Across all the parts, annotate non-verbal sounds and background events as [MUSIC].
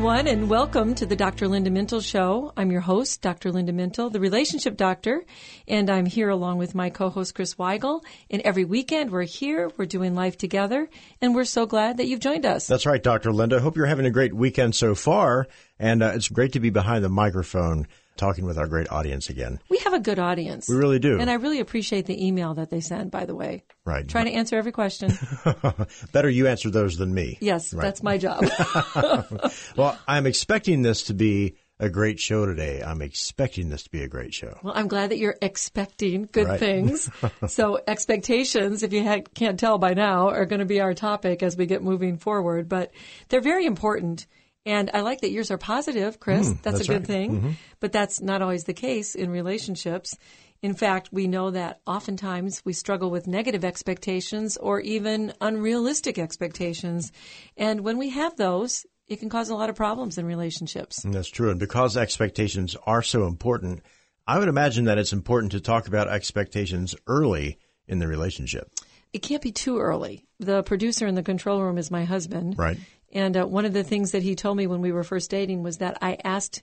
everyone, and welcome to the Dr. Linda Mintle Show. I'm your host, Dr. Linda Mintle, the relationship doctor, and I'm here along with my co-host, Chris Weigel. And every weekend we're here, we're doing life together, and we're so glad that you've joined us. That's right, Dr. Linda. Hope you're having a great weekend so far, and uh, it's great to be behind the microphone talking with our great audience again. We have a good audience. We really do. And I really appreciate the email that they send, by the way. Right. Trying to answer every question. [LAUGHS] Better you answer those than me. Yes, Right. that's my job. [LAUGHS] Well, I'm expecting this to be a great show today. I'm expecting this to be a great show. Well, I'm glad that you're expecting good Right. things. [LAUGHS] so expectations, if you ha- can't tell by now, are going to be our topic as we get moving forward. But they're very important. And I like that yours are positive, Chris. that's, Hmm, that's a good right. Mm-hmm. thing. But that's not always the case in relationships. In fact, we know that oftentimes we struggle with negative expectations or even unrealistic expectations. And when we have those, it can cause a lot of problems in relationships. And that's true. And because expectations are so important, I would imagine that it's important to talk about expectations early in the relationship. it can't be too early. The producer in the control room is my husband. Right. And uh, one of the things that he told me when we were first dating was that I asked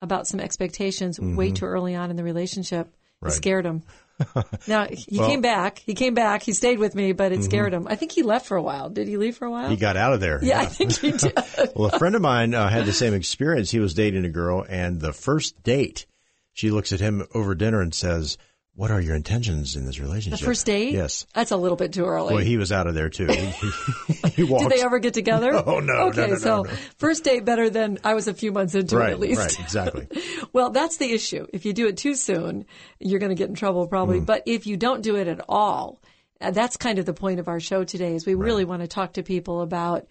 about some expectations way too early on in the relationship. It Mm-hmm. Scared him. [LAUGHS] now, he Well- Mm-hmm. came back. He came back. He stayed with me, but it scared him. I think he left for a while. Did he leave for a while? He got out of there. yeah, I think he [LAUGHS] did. Well, a friend of mine uh, had the same experience. He was dating a girl, and the first date, she looks at him over dinner and says, "What are your intentions in this relationship?" the first date? Yes. That's a little bit too early. Well, he was out of there too. He, he, [LAUGHS] he. Did they ever get together? [LAUGHS] Oh, no, no, Okay, no, no, so no. first date better than I was a few months into it right, at least. right, exactly. [LAUGHS] Well, that's the issue. If you do it too soon, you're going to get in trouble probably. Hmm. But if you don't do it at all, uh, that's kind of the point of our show today is we really want to talk to people about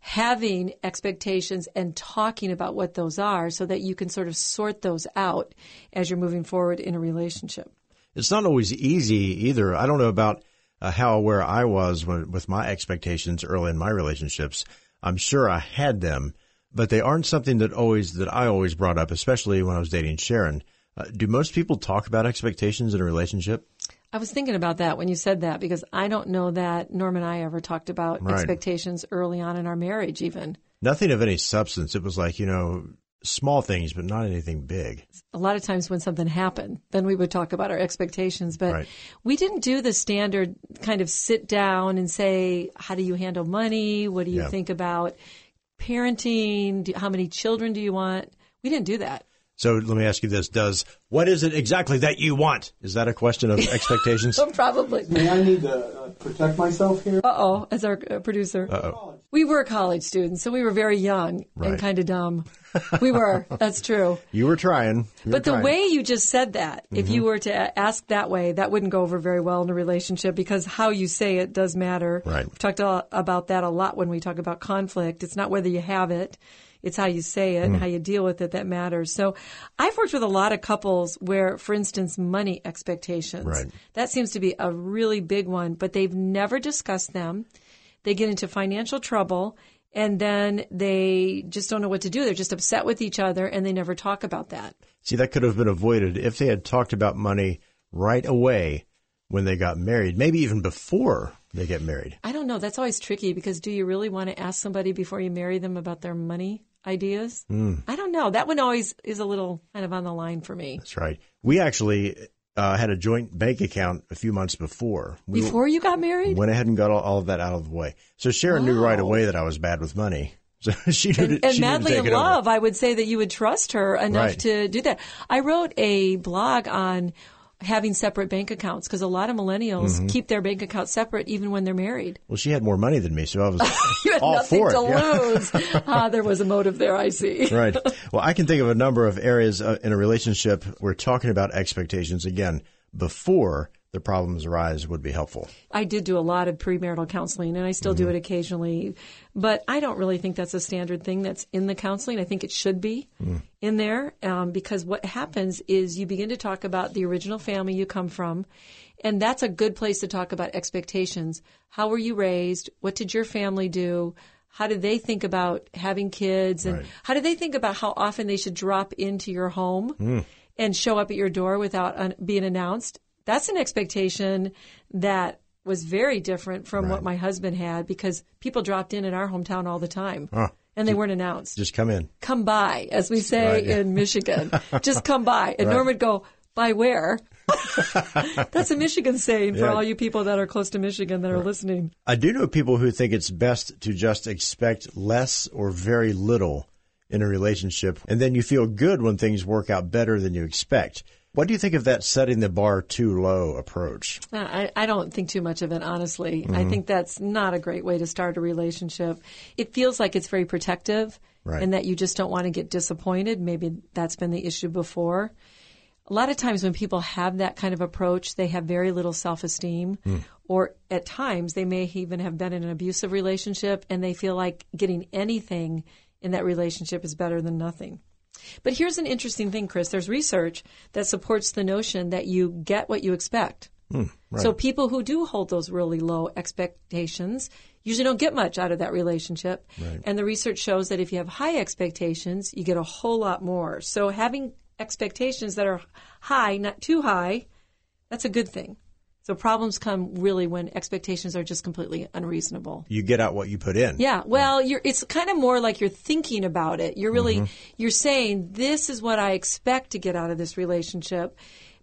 having expectations and talking about what those are so that you can sort of sort those out as you're moving forward in a relationship. It's not always easy either. I don't know about uh, how aware I was when, with my expectations early in my relationships. I'm sure I had them, but they aren't something that always that I always brought up, especially when I was dating Sharon. Uh, do most people talk about expectations in a relationship? I was thinking about that when you said that because I don't know that Norm and I ever talked about Right. expectations early on in our marriage even. Nothing of any substance. It was like, you know, small things, but not anything big. a lot of times when something happened, then we would talk about our expectations. But Right. we didn't do the standard kind of sit down and say, how do you handle money? What do you Yeah. think about parenting? Do, how many children do you want? We didn't do that. So let me ask you this. Does, what is it exactly that you want? Is that a question of [LAUGHS] expectations? Probably. May I need to uh, protect myself here? Uh oh, as our uh, producer. Uh-oh. We were college students, so we were very young and kind of dumb. [LAUGHS] We were. That's true. You were trying. You were But the trying. way you just said that, if Mm-hmm. you were to ask that way, that wouldn't go over very well in a relationship because how you say it does matter. Right. We've talked a- about that a lot when we talk about conflict. It's not whether you have it, it's how you say it and mm. how you deal with it that matters. So I've worked with a lot of couples where, for instance, money expectations. Right. That seems to be a really big one, but they've never discussed them. They get into financial trouble and then they just don't know what to do. They're just upset with each other and they never talk about that. See, that could have been avoided if they had talked about money right away when they got married, maybe even before they get married. I don't know. That's always tricky because do you really want to ask somebody before you marry them about their money ideas? Hmm. I don't know. That one always is a little kind of on the line for me. That's right. We actually uh, had a joint bank account a few months before. We Before you got married? went ahead and got all, all of that out of the way. So Sharon knew right away that I was bad with money. [LAUGHS] So she knew to, and she madly take in it over. love, I would say that you would trust her enough Right. to do that. I wrote a blog on having separate bank accounts because a lot of millennials Mm-hmm. keep their bank accounts separate even when they're married. Well, she had more money than me, so I was [LAUGHS] You had all nothing for to it. Yeah. lose. [LAUGHS] ah, there was a motive there, I see. right. Well, I can think of a number of areas uh, in a relationship where talking about expectations again before the problems arise would be helpful. I did do a lot of premarital counseling and I still do mm-hmm. it occasionally, but I don't really think that's a standard thing that's in the counseling. I think it should be mm. in there um, because what happens is you begin to talk about the original family you come from, and that's a good place to talk about expectations. How were you raised? What did your family do? How did they think about having kids? And Right. how did they think about how often they should drop into your home mm. and show up at your door without un- being announced? That's an expectation that was very different from what my husband had because people dropped in in our hometown all the time. and they weren't announced. Just come in. Come by, as we say Right, yeah. in Michigan. [LAUGHS] Just come by. And Right. Norm would go, by where? [LAUGHS] That's a Michigan saying for Yeah. all you people that are close to Michigan that are listening. I do know people who think it's best to just expect less or very little in a relationship, and then you feel good when things work out better than you expect. What do you think of that setting the bar too low approach? Uh, I, I don't think too much of it, honestly. I think that's not a great way to start a relationship. It feels like it's very protective Right. and that you just don't want to get disappointed. Maybe that's been the issue before. A lot of times when people have that kind of approach, they have very little self-esteem or at times they may even have been in an abusive relationship and they feel like getting anything in that relationship is better than nothing. But here's an interesting thing, Chris. There's research that supports the notion that you get what you expect. Hmm, so people who do hold those really low expectations usually don't get much out of that relationship. And the research shows that if you have high expectations, you get a whole lot more. So having expectations that are high, not too high, that's a good thing. So problems come really when expectations are just completely unreasonable. You get out what you put in. Yeah, well, you're, it's kind of more like you're thinking about it. You're really Mm-hmm. you're saying this is what I expect to get out of this relationship.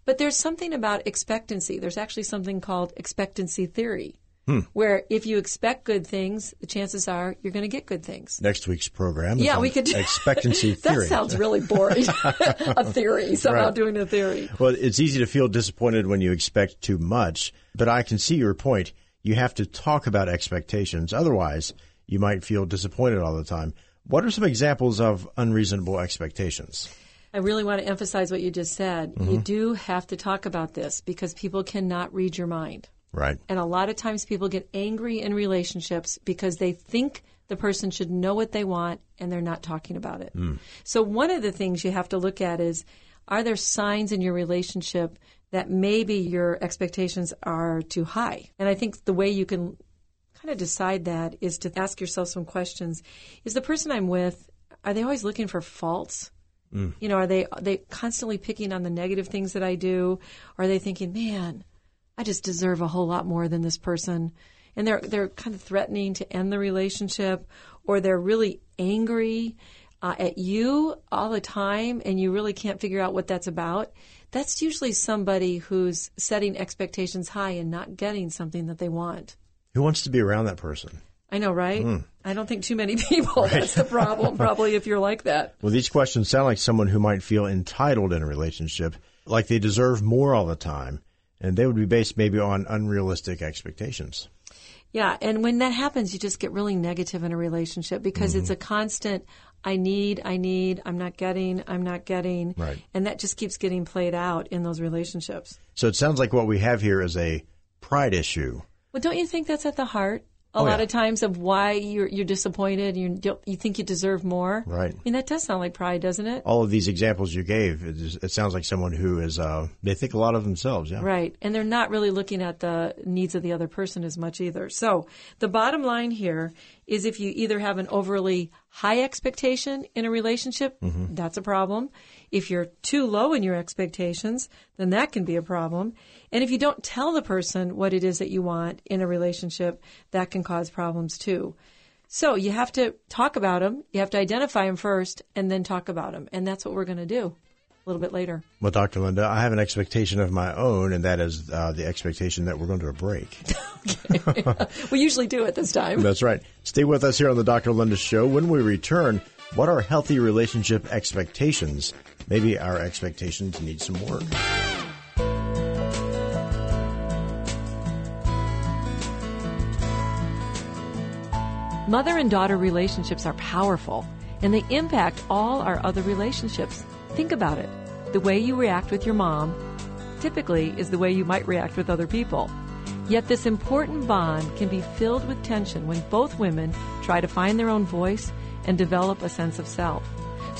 But there's something about expectancy. There's actually something called expectancy theory, Hmm. where if you expect good things, the chances are you're going to get good things. Next week's program. is Yeah, we could do [LAUGHS] expectancy that theory. sounds really boring. [LAUGHS] a theory, somehow Right. doing a theory. Well, it's easy to feel disappointed when you expect too much, but I can see your point. You have to talk about expectations. Otherwise, you might feel disappointed all the time. What are some examples of unreasonable expectations? I really want to emphasize what you just said. Mm-hmm. You do have to talk about this because people cannot read your mind. Right. And a lot of times people get angry in relationships because they think the person should know what they want and they're not talking about it. Hmm. So one of the things you have to look at is are there signs in your relationship that maybe your expectations are too high? And I think the way you can kind of decide that is to ask yourself some questions. Is the person I'm with, are they always looking for faults? Hmm. You know, are they are they constantly picking on the negative things that I do? Or are they thinking, man, I just deserve a whole lot more than this person? And they're they're kind of threatening to end the relationship, or they're really angry uh, at you all the time, and you really can't figure out what that's about. That's usually somebody who's setting expectations high and not getting something that they want. Who wants to be around that person? I know, right? Hmm. I don't think too many [LAUGHS] people. That's the problem. Probably if you're like that. Well, these questions sound like someone who might feel entitled in a relationship, like they deserve more all the time, and they would be based maybe on unrealistic expectations. Yeah, and when that happens, you just get really negative in a relationship because it's a Mm-hmm. constant I need, I need, I'm not getting, I'm not getting. Right. And that just keeps getting played out in those relationships. So it sounds like what we have here is a pride issue. Well, don't you think that's at the heart? A Oh, lot yeah. of times of why you're you're disappointed, you you think you deserve more. Right. I mean, that does sound like pride, doesn't it? All of these examples you gave, it, is, it sounds like someone who is, uh, they think a lot of themselves. Yeah. Right. And they're not really looking at the needs of the other person as much either. So the bottom line here is if you either have an overly high expectation in a relationship, that's a problem. If you're too low in your expectations, then that can be a problem. And if you don't tell the person what it is that you want in a relationship, that can cause problems too. So you have to talk about them. You have to identify them first and then talk about them. And that's what we're going to do a little bit later. Well, Dr. Linda, I have an expectation of my own, and that is uh, the expectation that we're going to a break. [LAUGHS] We usually do it this time. That's right. Stay with us here on the Dr. Linda Show. When we return, what are healthy relationship expectations? Maybe our expectations need some work. Mother and daughter relationships are powerful and they impact all our other relationships. Think about it. The way you react with your mom typically is the way you might react with other people. Yet this important bond can be filled with tension when both women try to find their own voice and develop a sense of self.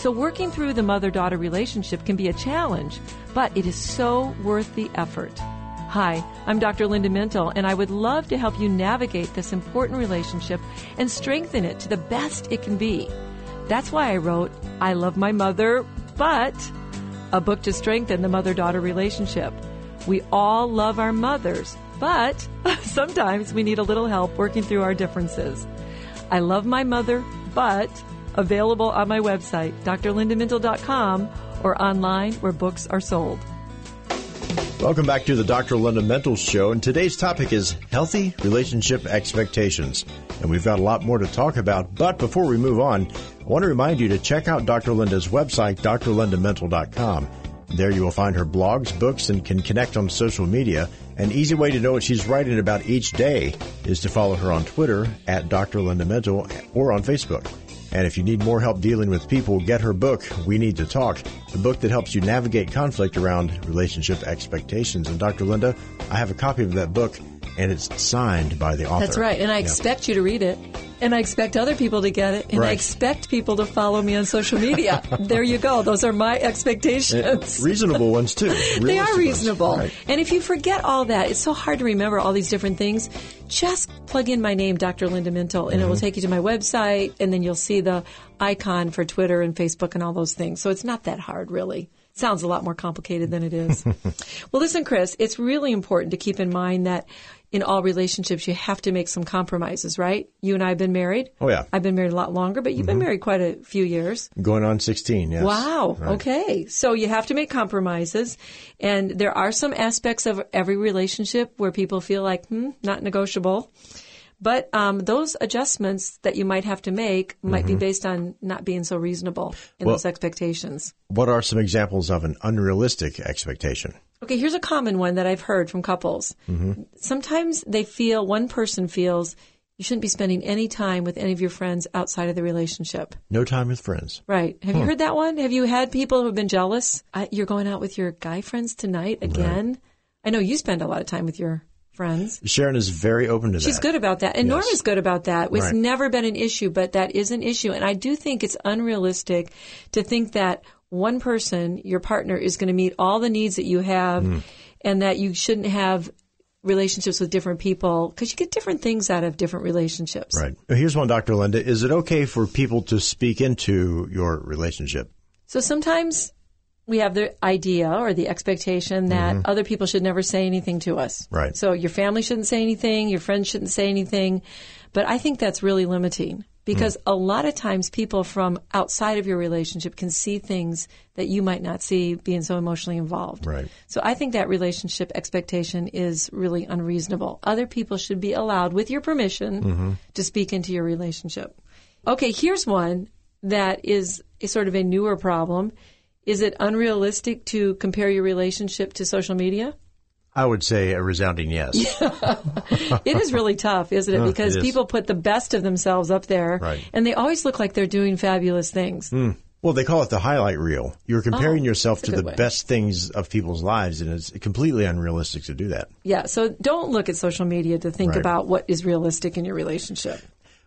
So working through the mother-daughter relationship can be a challenge, but it is so worth the effort. Hi, I'm Dr. Linda Mintle, and I would love to help you navigate this important relationship and strengthen it to the best it can be. That's why I wrote I Love My Mother, but a book to strengthen the mother daughter relationship. We all love our mothers, but [LAUGHS] sometimes we need a little help working through our differences. I love my mother, but Available on my website, drlindamintle.com, or online where books are sold. Welcome back to the Dr. Linda Mintle Show, and today's topic is healthy relationship expectations. And we've got a lot more to talk about, but before we move on, I want to remind you to check out Dr. Linda's website, drlindamintle.com. There you will find her blogs, books, and can connect on social media. An easy way to know what she's writing about each day is to follow her on Twitter at Dr. Linda Mintle or on Facebook. And if you need more help dealing with people, get her book, We Need to Talk, the book that helps you navigate conflict around relationship expectations. And Dr. Linda, I have a copy of that book and it's signed by the author. That's right. And I yeah. expect you to read it. And I expect other people to get it. And right. I expect people to follow me on social media. [LAUGHS] there you go. Those are my expectations. reasonable ones, too. [LAUGHS] they are reasonable. Right. And if you forget all that, it's so hard to remember all these different things. Just plug in my name, Dr. Linda Mintle, and mm-hmm. it will mm-hmm. take you to my website. And then you'll see the icon for Twitter and Facebook and all those things. So it's not that hard, really sounds a lot more complicated than it is. [LAUGHS] well, listen, Chris, it's really important to keep in mind that in all relationships, you have to make some compromises, right? You and I have been married. Oh, yeah. I've been married a lot longer, but you've mm-hmm. been married quite a few years. Going on 16, yes. Wow. Right. Okay. So you have to make compromises. And there are some aspects of every relationship where people feel like, hmm, not negotiable. But um, those adjustments that you might have to make might mm-hmm. be based on not being so reasonable in well, those expectations. What are some examples of an unrealistic expectation? Okay, here's a common one that I've heard from couples. Mm-hmm. Sometimes they feel, one person feels, you shouldn't be spending any time with any of your friends outside of the relationship. No time with friends. Right. Have you heard that one? Have you had people who have been jealous? Uh, you're going out with your guy friends tonight again? Right. I know you spend a lot of time with your friends. Sharon is very open to that. She's good about that. And yes. Norma's good about that. It's right. never been an issue, but that is an issue. And I do think it's unrealistic to think that one person, your partner, is going to meet all the needs that you have mm. and that you shouldn't have relationships with different people because you get different things out of different relationships. Right. Here's one, Dr. Linda. Is it okay for people to speak into your relationship? So sometimes we have the idea or the expectation that mm-hmm. other people should never say anything to us. Right. So your family shouldn't say anything, your friends shouldn't say anything. But I think that's really limiting because mm. a lot of times people from outside of your relationship can see things that you might not see being so emotionally involved. Right. So I think that relationship expectation is really unreasonable. Other people should be allowed, with your permission, mm-hmm. to speak into your relationship. Okay, here's one that is a sort of a newer problem. Is it unrealistic to compare your relationship to social media? I would say a resounding yes. [LAUGHS] it is really tough, isn't it? Because it people put the best of themselves up there, right. and they always look like they're doing fabulous things. Mm. Well, they call it the highlight reel. You're comparing oh, yourself to the way. best things of people's lives, and it's completely unrealistic to do that. Yeah, so don't look at social media to think right. about what is realistic in your relationship.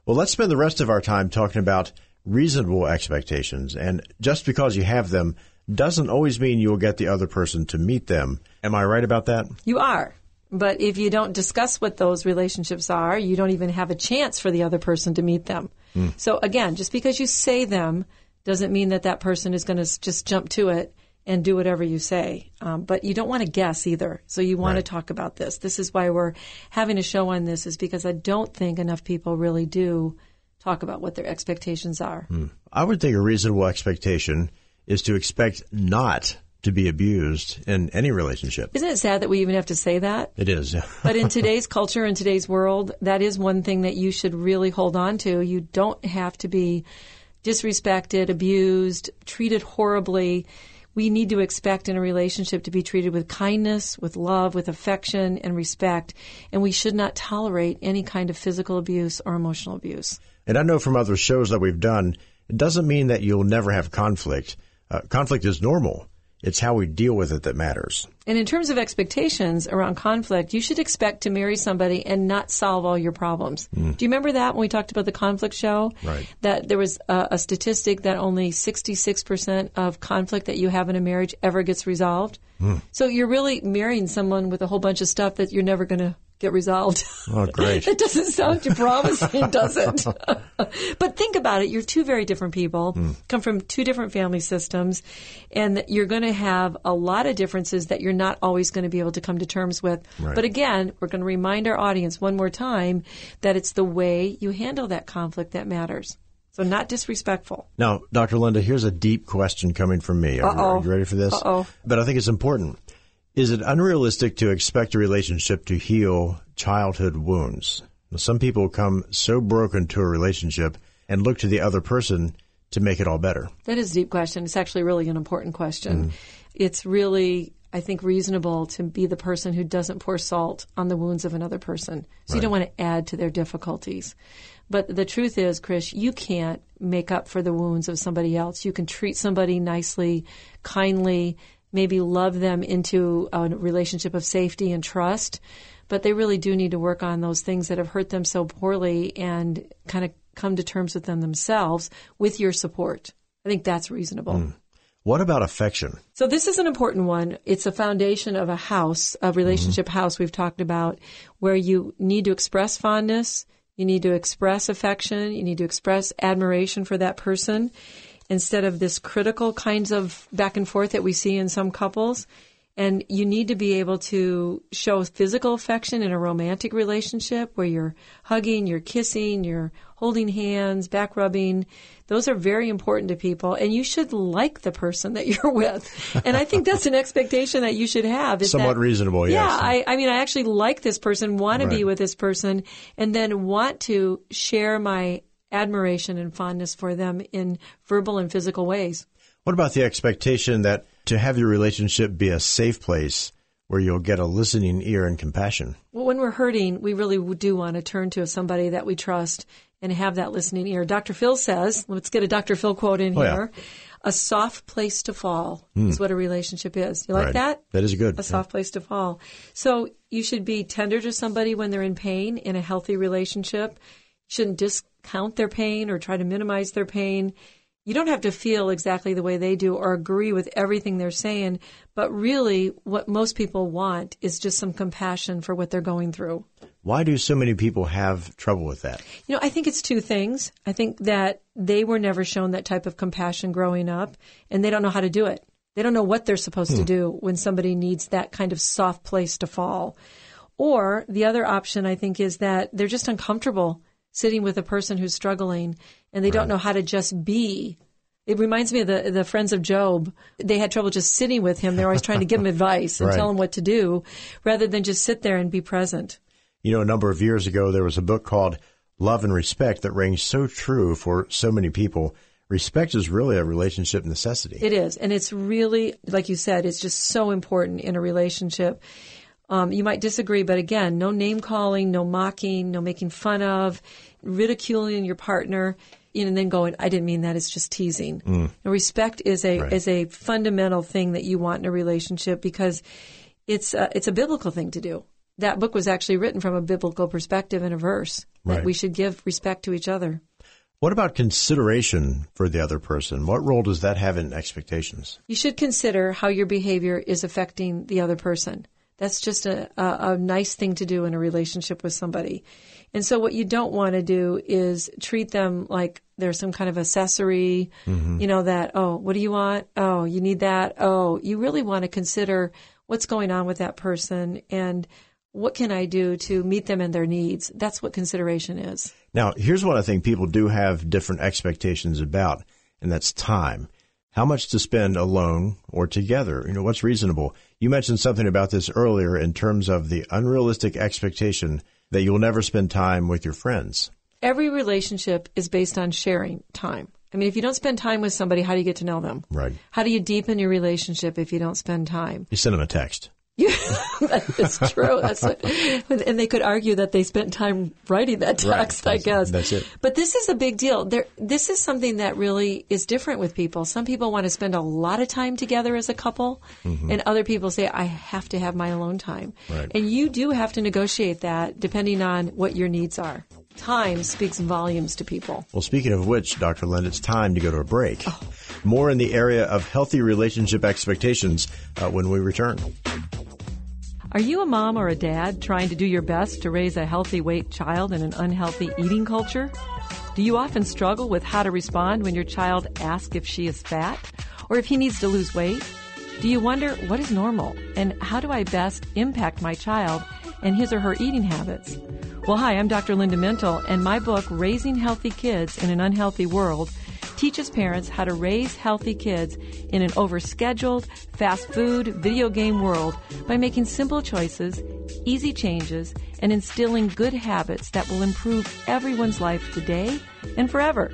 Well, let's spend the rest of our time talking about reasonable expectations. And just because you have them doesn't always mean you'll get the other person to meet them. Am I right about that? You are. But if you don't discuss what those relationships are, you don't even have a chance for the other person to meet them. Mm. So again, just because you say them doesn't mean that that person is going to just jump to it and do whatever you say. Um, but you don't want to guess either. So you want right. to talk about this. This is why we're having a show on this is because I don't think enough people really do talk about what their expectations are. Mm. I would think a reasonable expectation is to expect not to be abused in any relationship. Isn't it sad that we even have to say that? It is. [LAUGHS] but in today's culture, in today's world, that is one thing that you should really hold on to. You don't have to be disrespected, abused, treated horribly. We need to expect in a relationship to be treated with kindness, with love, with affection and respect. And we should not tolerate any kind of physical abuse or emotional abuse. And I know from other shows that we've done, it doesn't mean that you'll never have conflict. Uh, conflict is normal. It's how we deal with it that matters. And in terms of expectations around conflict, you should expect to marry somebody and not solve all your problems. Mm. Do you remember that when we talked about the conflict show? Right. That there was a, a statistic that only 66% of conflict that you have in a marriage ever gets resolved. Mm. So you're really marrying someone with a whole bunch of stuff that you're never going to get resolved. Oh, great. [LAUGHS] that doesn't sound too promising, does it? [LAUGHS] but think about it. You're two very different people, mm. come from two different family systems, and you're going to have a lot of differences that you're not always going to be able to come to terms with. Right. But again, we're going to remind our audience one more time that it's the way you handle that conflict that matters. So not disrespectful. Now, Dr. Linda, here's a deep question coming from me. Are, Uh-oh. are you ready for this? Uh-oh. But I think it's important. Is it unrealistic to expect a relationship to heal childhood wounds? Some people come so broken to a relationship and look to the other person to make it all better. That is a deep question. It's actually really an important question. Mm. It's really, I think, reasonable to be the person who doesn't pour salt on the wounds of another person. So you don't want to add to their difficulties. But the truth is, Chris, you can't make up for the wounds of somebody else. You can treat somebody nicely, kindly, maybe love them into a relationship of safety and trust. But they really do need to work on those things that have hurt them so poorly and kind of come to terms with them themselves with your support. I think that's reasonable. Mm. What about affection? So this is an important one. It's a foundation of a house, a relationship mm-hmm. house we've talked about, where you need to express fondness, you need to express affection, you need to express admiration for that person instead of this critical kinds of back and forth that we see in some couples. And you need to be able to show physical affection in a romantic relationship where you're hugging, you're kissing, you're holding hands, back rubbing. Those are very important to people. And you should like the person that [LAUGHS] you're with. And I think that's an expectation that you should have. is Somewhat that- reasonable, yes. Yeah. I, I mean, I actually like this person, want to be with this person, and then want to share my admiration and fondness for them in verbal and physical ways. What about the expectation that to have your relationship be a safe place where you'll get a listening ear and compassion? Well, when we're hurting, we really do want to turn to somebody that we trust and have that listening ear. Dr. Phil says, let's get a Dr. Phil quote in Oh, yeah. here. A soft place to fall hmm. is what a relationship is. You like Right. that? That is good. A soft place to fall. So you should be tender to somebody when they're in pain in a healthy relationship. You shouldn't discount their pain or try to minimize their pain. You don't have to feel exactly the way they do or agree with everything they're saying, but really what most people want is just some compassion for what they're going through. Why do so many people have trouble with that? You know, I think it's two things. I think that they were never shown that type of compassion growing up, and they don't know how to do it. They don't know what they're supposed to hmm. do when somebody needs that kind of soft place to fall. Or the other option, I think, is that they're just uncomfortable sitting with a person who's struggling and they don't know how to just be. It reminds me of the, the friends of Job. They had trouble just sitting with him. They're always trying to give him [LAUGHS] advice and Right. tell him what to do rather than just sit there and be present. You know, a number of years ago, there was a book called Love and Respect that rings so true for so many people. Respect is really a relationship necessity. It is. And it's really, like you said, it's just so important in a relationship. Um, you might disagree, but again, no name calling, no mocking, no making fun of, ridiculing your partner, you know, and then going, I didn't mean that. It's just teasing. And respect is a Right. is a fundamental thing that you want in a relationship because it's a, it's a biblical thing to do. That book was actually written from a biblical perspective in a verse that we should give respect to each other. What about consideration for the other person? What role does that have in expectations? you should consider how your behavior is affecting the other person. That's just a, a, a nice thing to do in a relationship with somebody. And so what you don't want to do is treat them like they're some kind of accessory, mm-hmm. you know, that, oh, what do you want? Oh, you need that. Oh, you really want to consider what's going on with that person and what can I do to meet them and their needs? That's what consideration is. Now, here's what I think people do have different expectations about, and that's time. How much to spend alone or together? You know, what's reasonable? You mentioned something about this earlier in terms of the unrealistic expectation that you'll never spend time with your friends. Every relationship is based on sharing time. I mean, if you don't spend time with somebody, how do you get to know them? Right. How do you deepen your relationship if you don't spend time? You send them a text. [LAUGHS] That's true. That's what, and they could argue that they spent time writing that Right. text, I guess. that's it. But this is a big deal. There, this is something that really is different with people. Some people want to spend a lot of time together as a couple, and other people say, I have to have my alone time. Mm-hmm. Right. And you do have to negotiate that depending on what your needs are. Time speaks volumes to people. Well, speaking of which, Dr. Lind, it's time to go to a break. Oh. More in the area of healthy relationship expectations uh, when we return. Are you a mom or a dad trying to do your best to raise a healthy weight child in an unhealthy eating culture? Do you often struggle with how to respond when your child asks if she is fat or if he needs to lose weight? Do you wonder what is normal and how do I best impact my child and his or her eating habits? Well, hi, I'm Dr. Linda Mintle, and my book, Raising Healthy Kids in an Unhealthy World, teaches parents how to raise healthy kids in an overscheduled, fast food, video game world by making simple choices, easy changes, and instilling good habits that will improve everyone's life today and forever.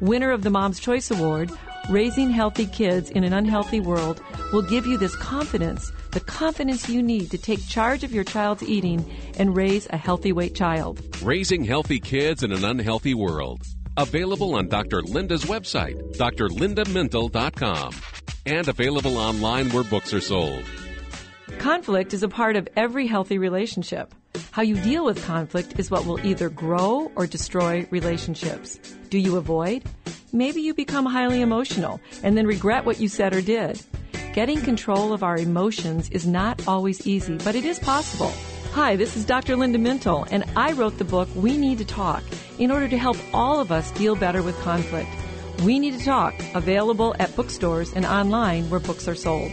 Winner of the Mom's Choice Award, Raising Healthy Kids in an Unhealthy World will give you this confidence, the confidence you need to take charge of your child's eating and raise a healthy weight child. Raising Healthy Kids in an Unhealthy World. Available on Dr. Linda's website, drlindamintle.com, and available online where books are sold. Conflict is a part of every healthy relationship. How you deal with conflict is what will either grow or destroy relationships. Do you avoid? Maybe you become highly emotional and then regret what you said or did. Getting control of our emotions is not always easy, but it is possible. Hi, this is Dr. Linda Mintle, and I wrote the book We Need to Talk in order to help all of us deal better with conflict. We Need to Talk, available at bookstores and online where books are sold.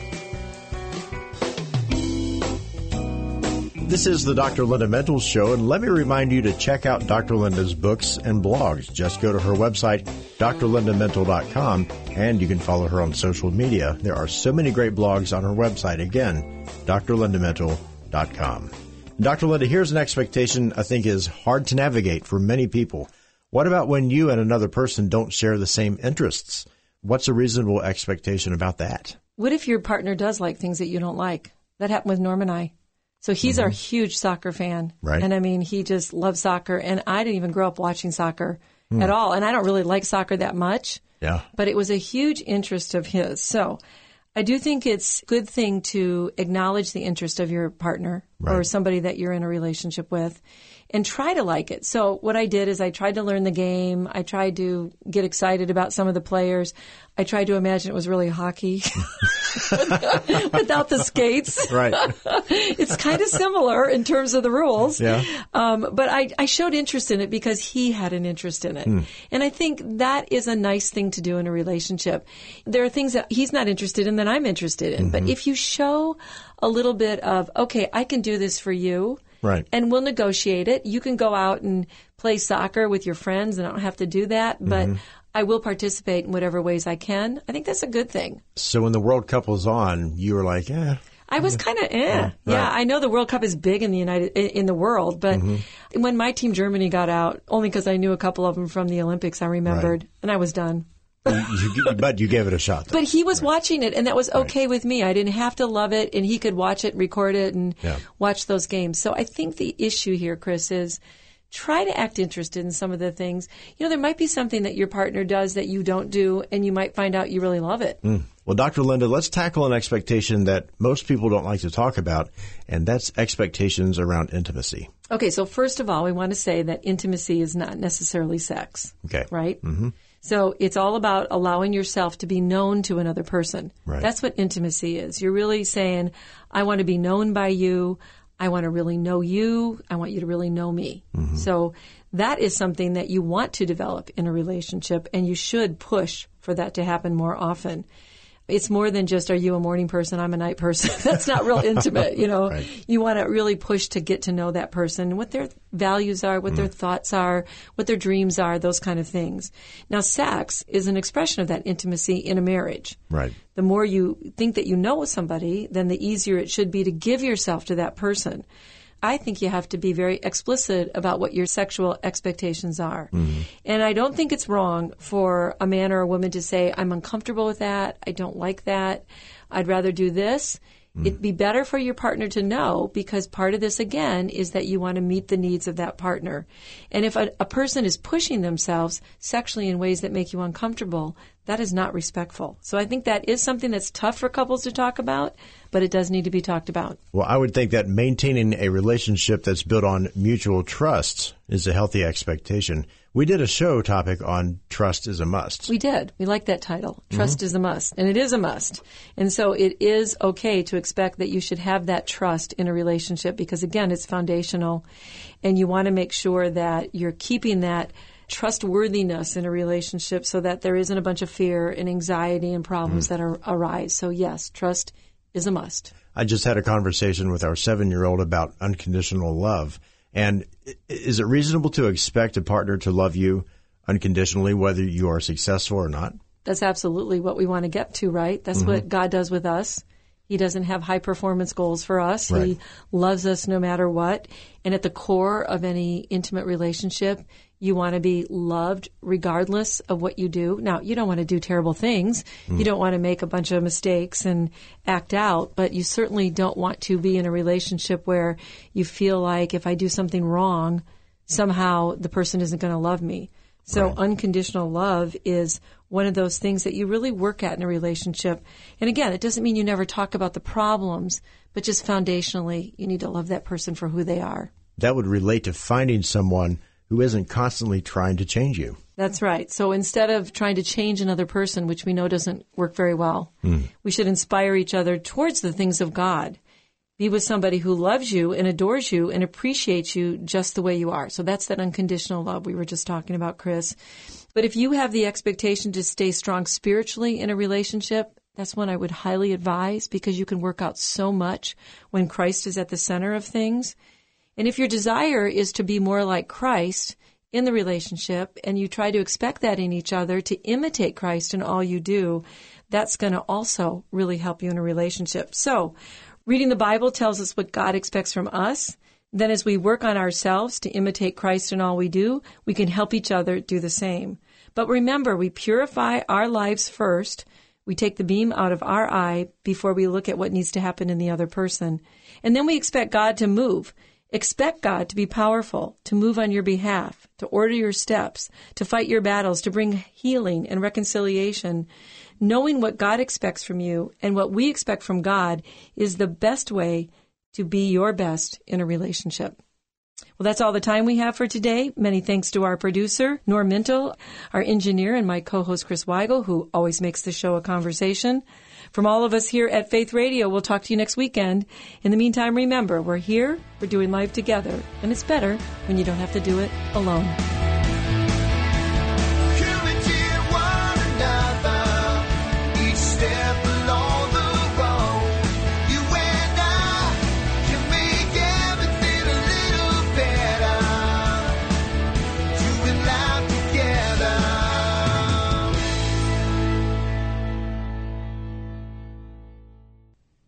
This is the Dr. Linda Mintle Show, and let me remind you to check out Dr. Linda's books and blogs. Just go to her website, drlindamintle.com, and you can follow her on social media. There are so many great blogs on her website. Again, drlindamintle.com. Dr. Linda, here's an expectation I think is hard to navigate for many people. What about when you and another person don't share the same interests? What's a reasonable expectation about that? What if your partner does like things that you don't like? That happened with Norm and I. So he's mm-hmm. our huge soccer fan. Right. And I mean, he just loves soccer. And I didn't even grow up watching soccer mm. at all. And I don't really like soccer that much. Yeah. But it was a huge interest of his. So I do think it's a good thing to acknowledge the interest of your partner right. or somebody that you're in a relationship with and try to like it. So what I did is I tried to learn the game. I tried to get excited about some of the players. I tried to imagine it was really hockey [LAUGHS] without the skates. Right. [LAUGHS] it's kind of similar in terms of the rules. Yeah. Um, but I, I, showed interest in it because he had an interest in it. Hmm. And I think that is a nice thing to do in a relationship. There are things that he's not interested in that I'm interested in. Mm-hmm. But if you show a little bit of, okay, I can do this for you Right. And we'll negotiate it. You can go out and play soccer with your friends and I don't have to do that, but mm-hmm. I will participate in whatever ways I can. I think that's a good thing. So when the World Cup was on, you were like, yeah. I was kind of eh. Yeah, right. yeah, I know the World Cup is big in the United in the world, but mm-hmm. when my team Germany got out, only because I knew a couple of them from the Olympics, I remembered, right. and I was done you, but you gave it a shot. Though. But he was right. watching it, and that was okay right. with me. I didn't have to love it, and he could watch it, record it, and yeah. watch those games. So I think the issue here, Chris, is try to act interested in some of the things. You know, there might be something that your partner does that you don't do, and you might find out you really love it. Mm. Well, Dr. Linda, let's tackle an expectation that most people don't like to talk about, and that's expectations around intimacy. Okay, so first of all, we want to say that intimacy is not necessarily sex. Okay. Right? Mm-hmm. So it's all about allowing yourself to be known to another person. Right. That's what intimacy is. You're really saying, I want to be known by you. I want to really know you. I want you to really know me. Mm-hmm. So that is something that you want to develop in a relationship and you should push for that to happen more often it's more than just are you a morning person? I'm a night person. [LAUGHS] That's not real [LAUGHS] intimate you know. Right. you want to really push to get to know that person what their values are what mm. their thoughts are what their dreams are those kind of things. Now sex is an expression of that intimacy in a marriage. Right. The more you think that you know somebody then the easier it should be to give yourself to that person I think you have to be very explicit about what your sexual expectations are. Mm-hmm. And I don't think it's wrong for a man or a woman to say, I'm uncomfortable with that. I don't like that. I'd rather do this. Mm. It'd be better for your partner to know because part of this again is that you want to meet the needs of that partner. And if a, a person is pushing themselves sexually in ways that make you uncomfortable, that is not respectful. So I think that is something that's tough for couples to talk about, but it does need to be talked about. Well, I would think that maintaining a relationship that's built on mutual trust is a healthy expectation. We did a show topic on trust is a must. We did. We like that title. Trust mm-hmm. is a must. And it is a must. And so it is okay to expect that you should have that trust in a relationship because again, it's foundational and you want to make sure that you're keeping that trustworthiness in a relationship so that there isn't a bunch of fear and anxiety and problems mm. that are, arise. So yes, trust is a must. I just had a conversation with our seven year old about unconditional love. And is it reasonable to expect a partner to love you unconditionally, whether you are successful or not? That's absolutely what we want to get to, right? That's mm-hmm. what God does with us. He doesn't have high performance goals for us. Right. He loves us no matter what. And at the core of any intimate relationship, you want to be loved regardless of what you do. Now, you don't want to do terrible things. Mm. You don't want to make a bunch of mistakes and act out, but you certainly don't want to be in a relationship where you feel like if I do something wrong, somehow the person isn't going to love me. So right. unconditional love is one of those things that you really work at in a relationship. And again, it doesn't mean you never talk about the problems, but just foundationally, you need to love that person for who they are. That would relate to finding someone who isn't constantly trying to change you. That's right. So instead of trying to change another person, which we know doesn't work very well, mm. we should inspire each other towards the things of God. Be with somebody who loves you and adores you and appreciates you just the way you are. So that's that unconditional love we were just talking about, Chris. But if you have the expectation to stay strong spiritually in a relationship, that's one I would highly advise because you can work out so much when Christ is at the center of things. And if your desire is to be more like Christ in the relationship and you try to expect that in each other to imitate Christ in all you do, that's going to also really help you in a relationship. So Reading the Bible tells us what God expects from us. Then as we work on ourselves to imitate Christ in all we do, we can help each other do the same. But remember, we purify our lives first. We take the beam out of our eye before we look at what needs to happen in the other person. And then we expect God to move. Expect God to be powerful, to move on your behalf, to order your steps, to fight your battles, to bring healing and reconciliation. Knowing what God expects from you and what we expect from God is the best way to be your best in a relationship. Well, that's all the time we have for today. Many thanks to our producer, Norm Mintle, our engineer, and my co-host, Chris Weigel, who always makes the show a conversation. From all of us here at Faith Radio, we'll talk to you next weekend. In the meantime, remember, we're here, we're doing life together, and it's better when you don't have to do it alone.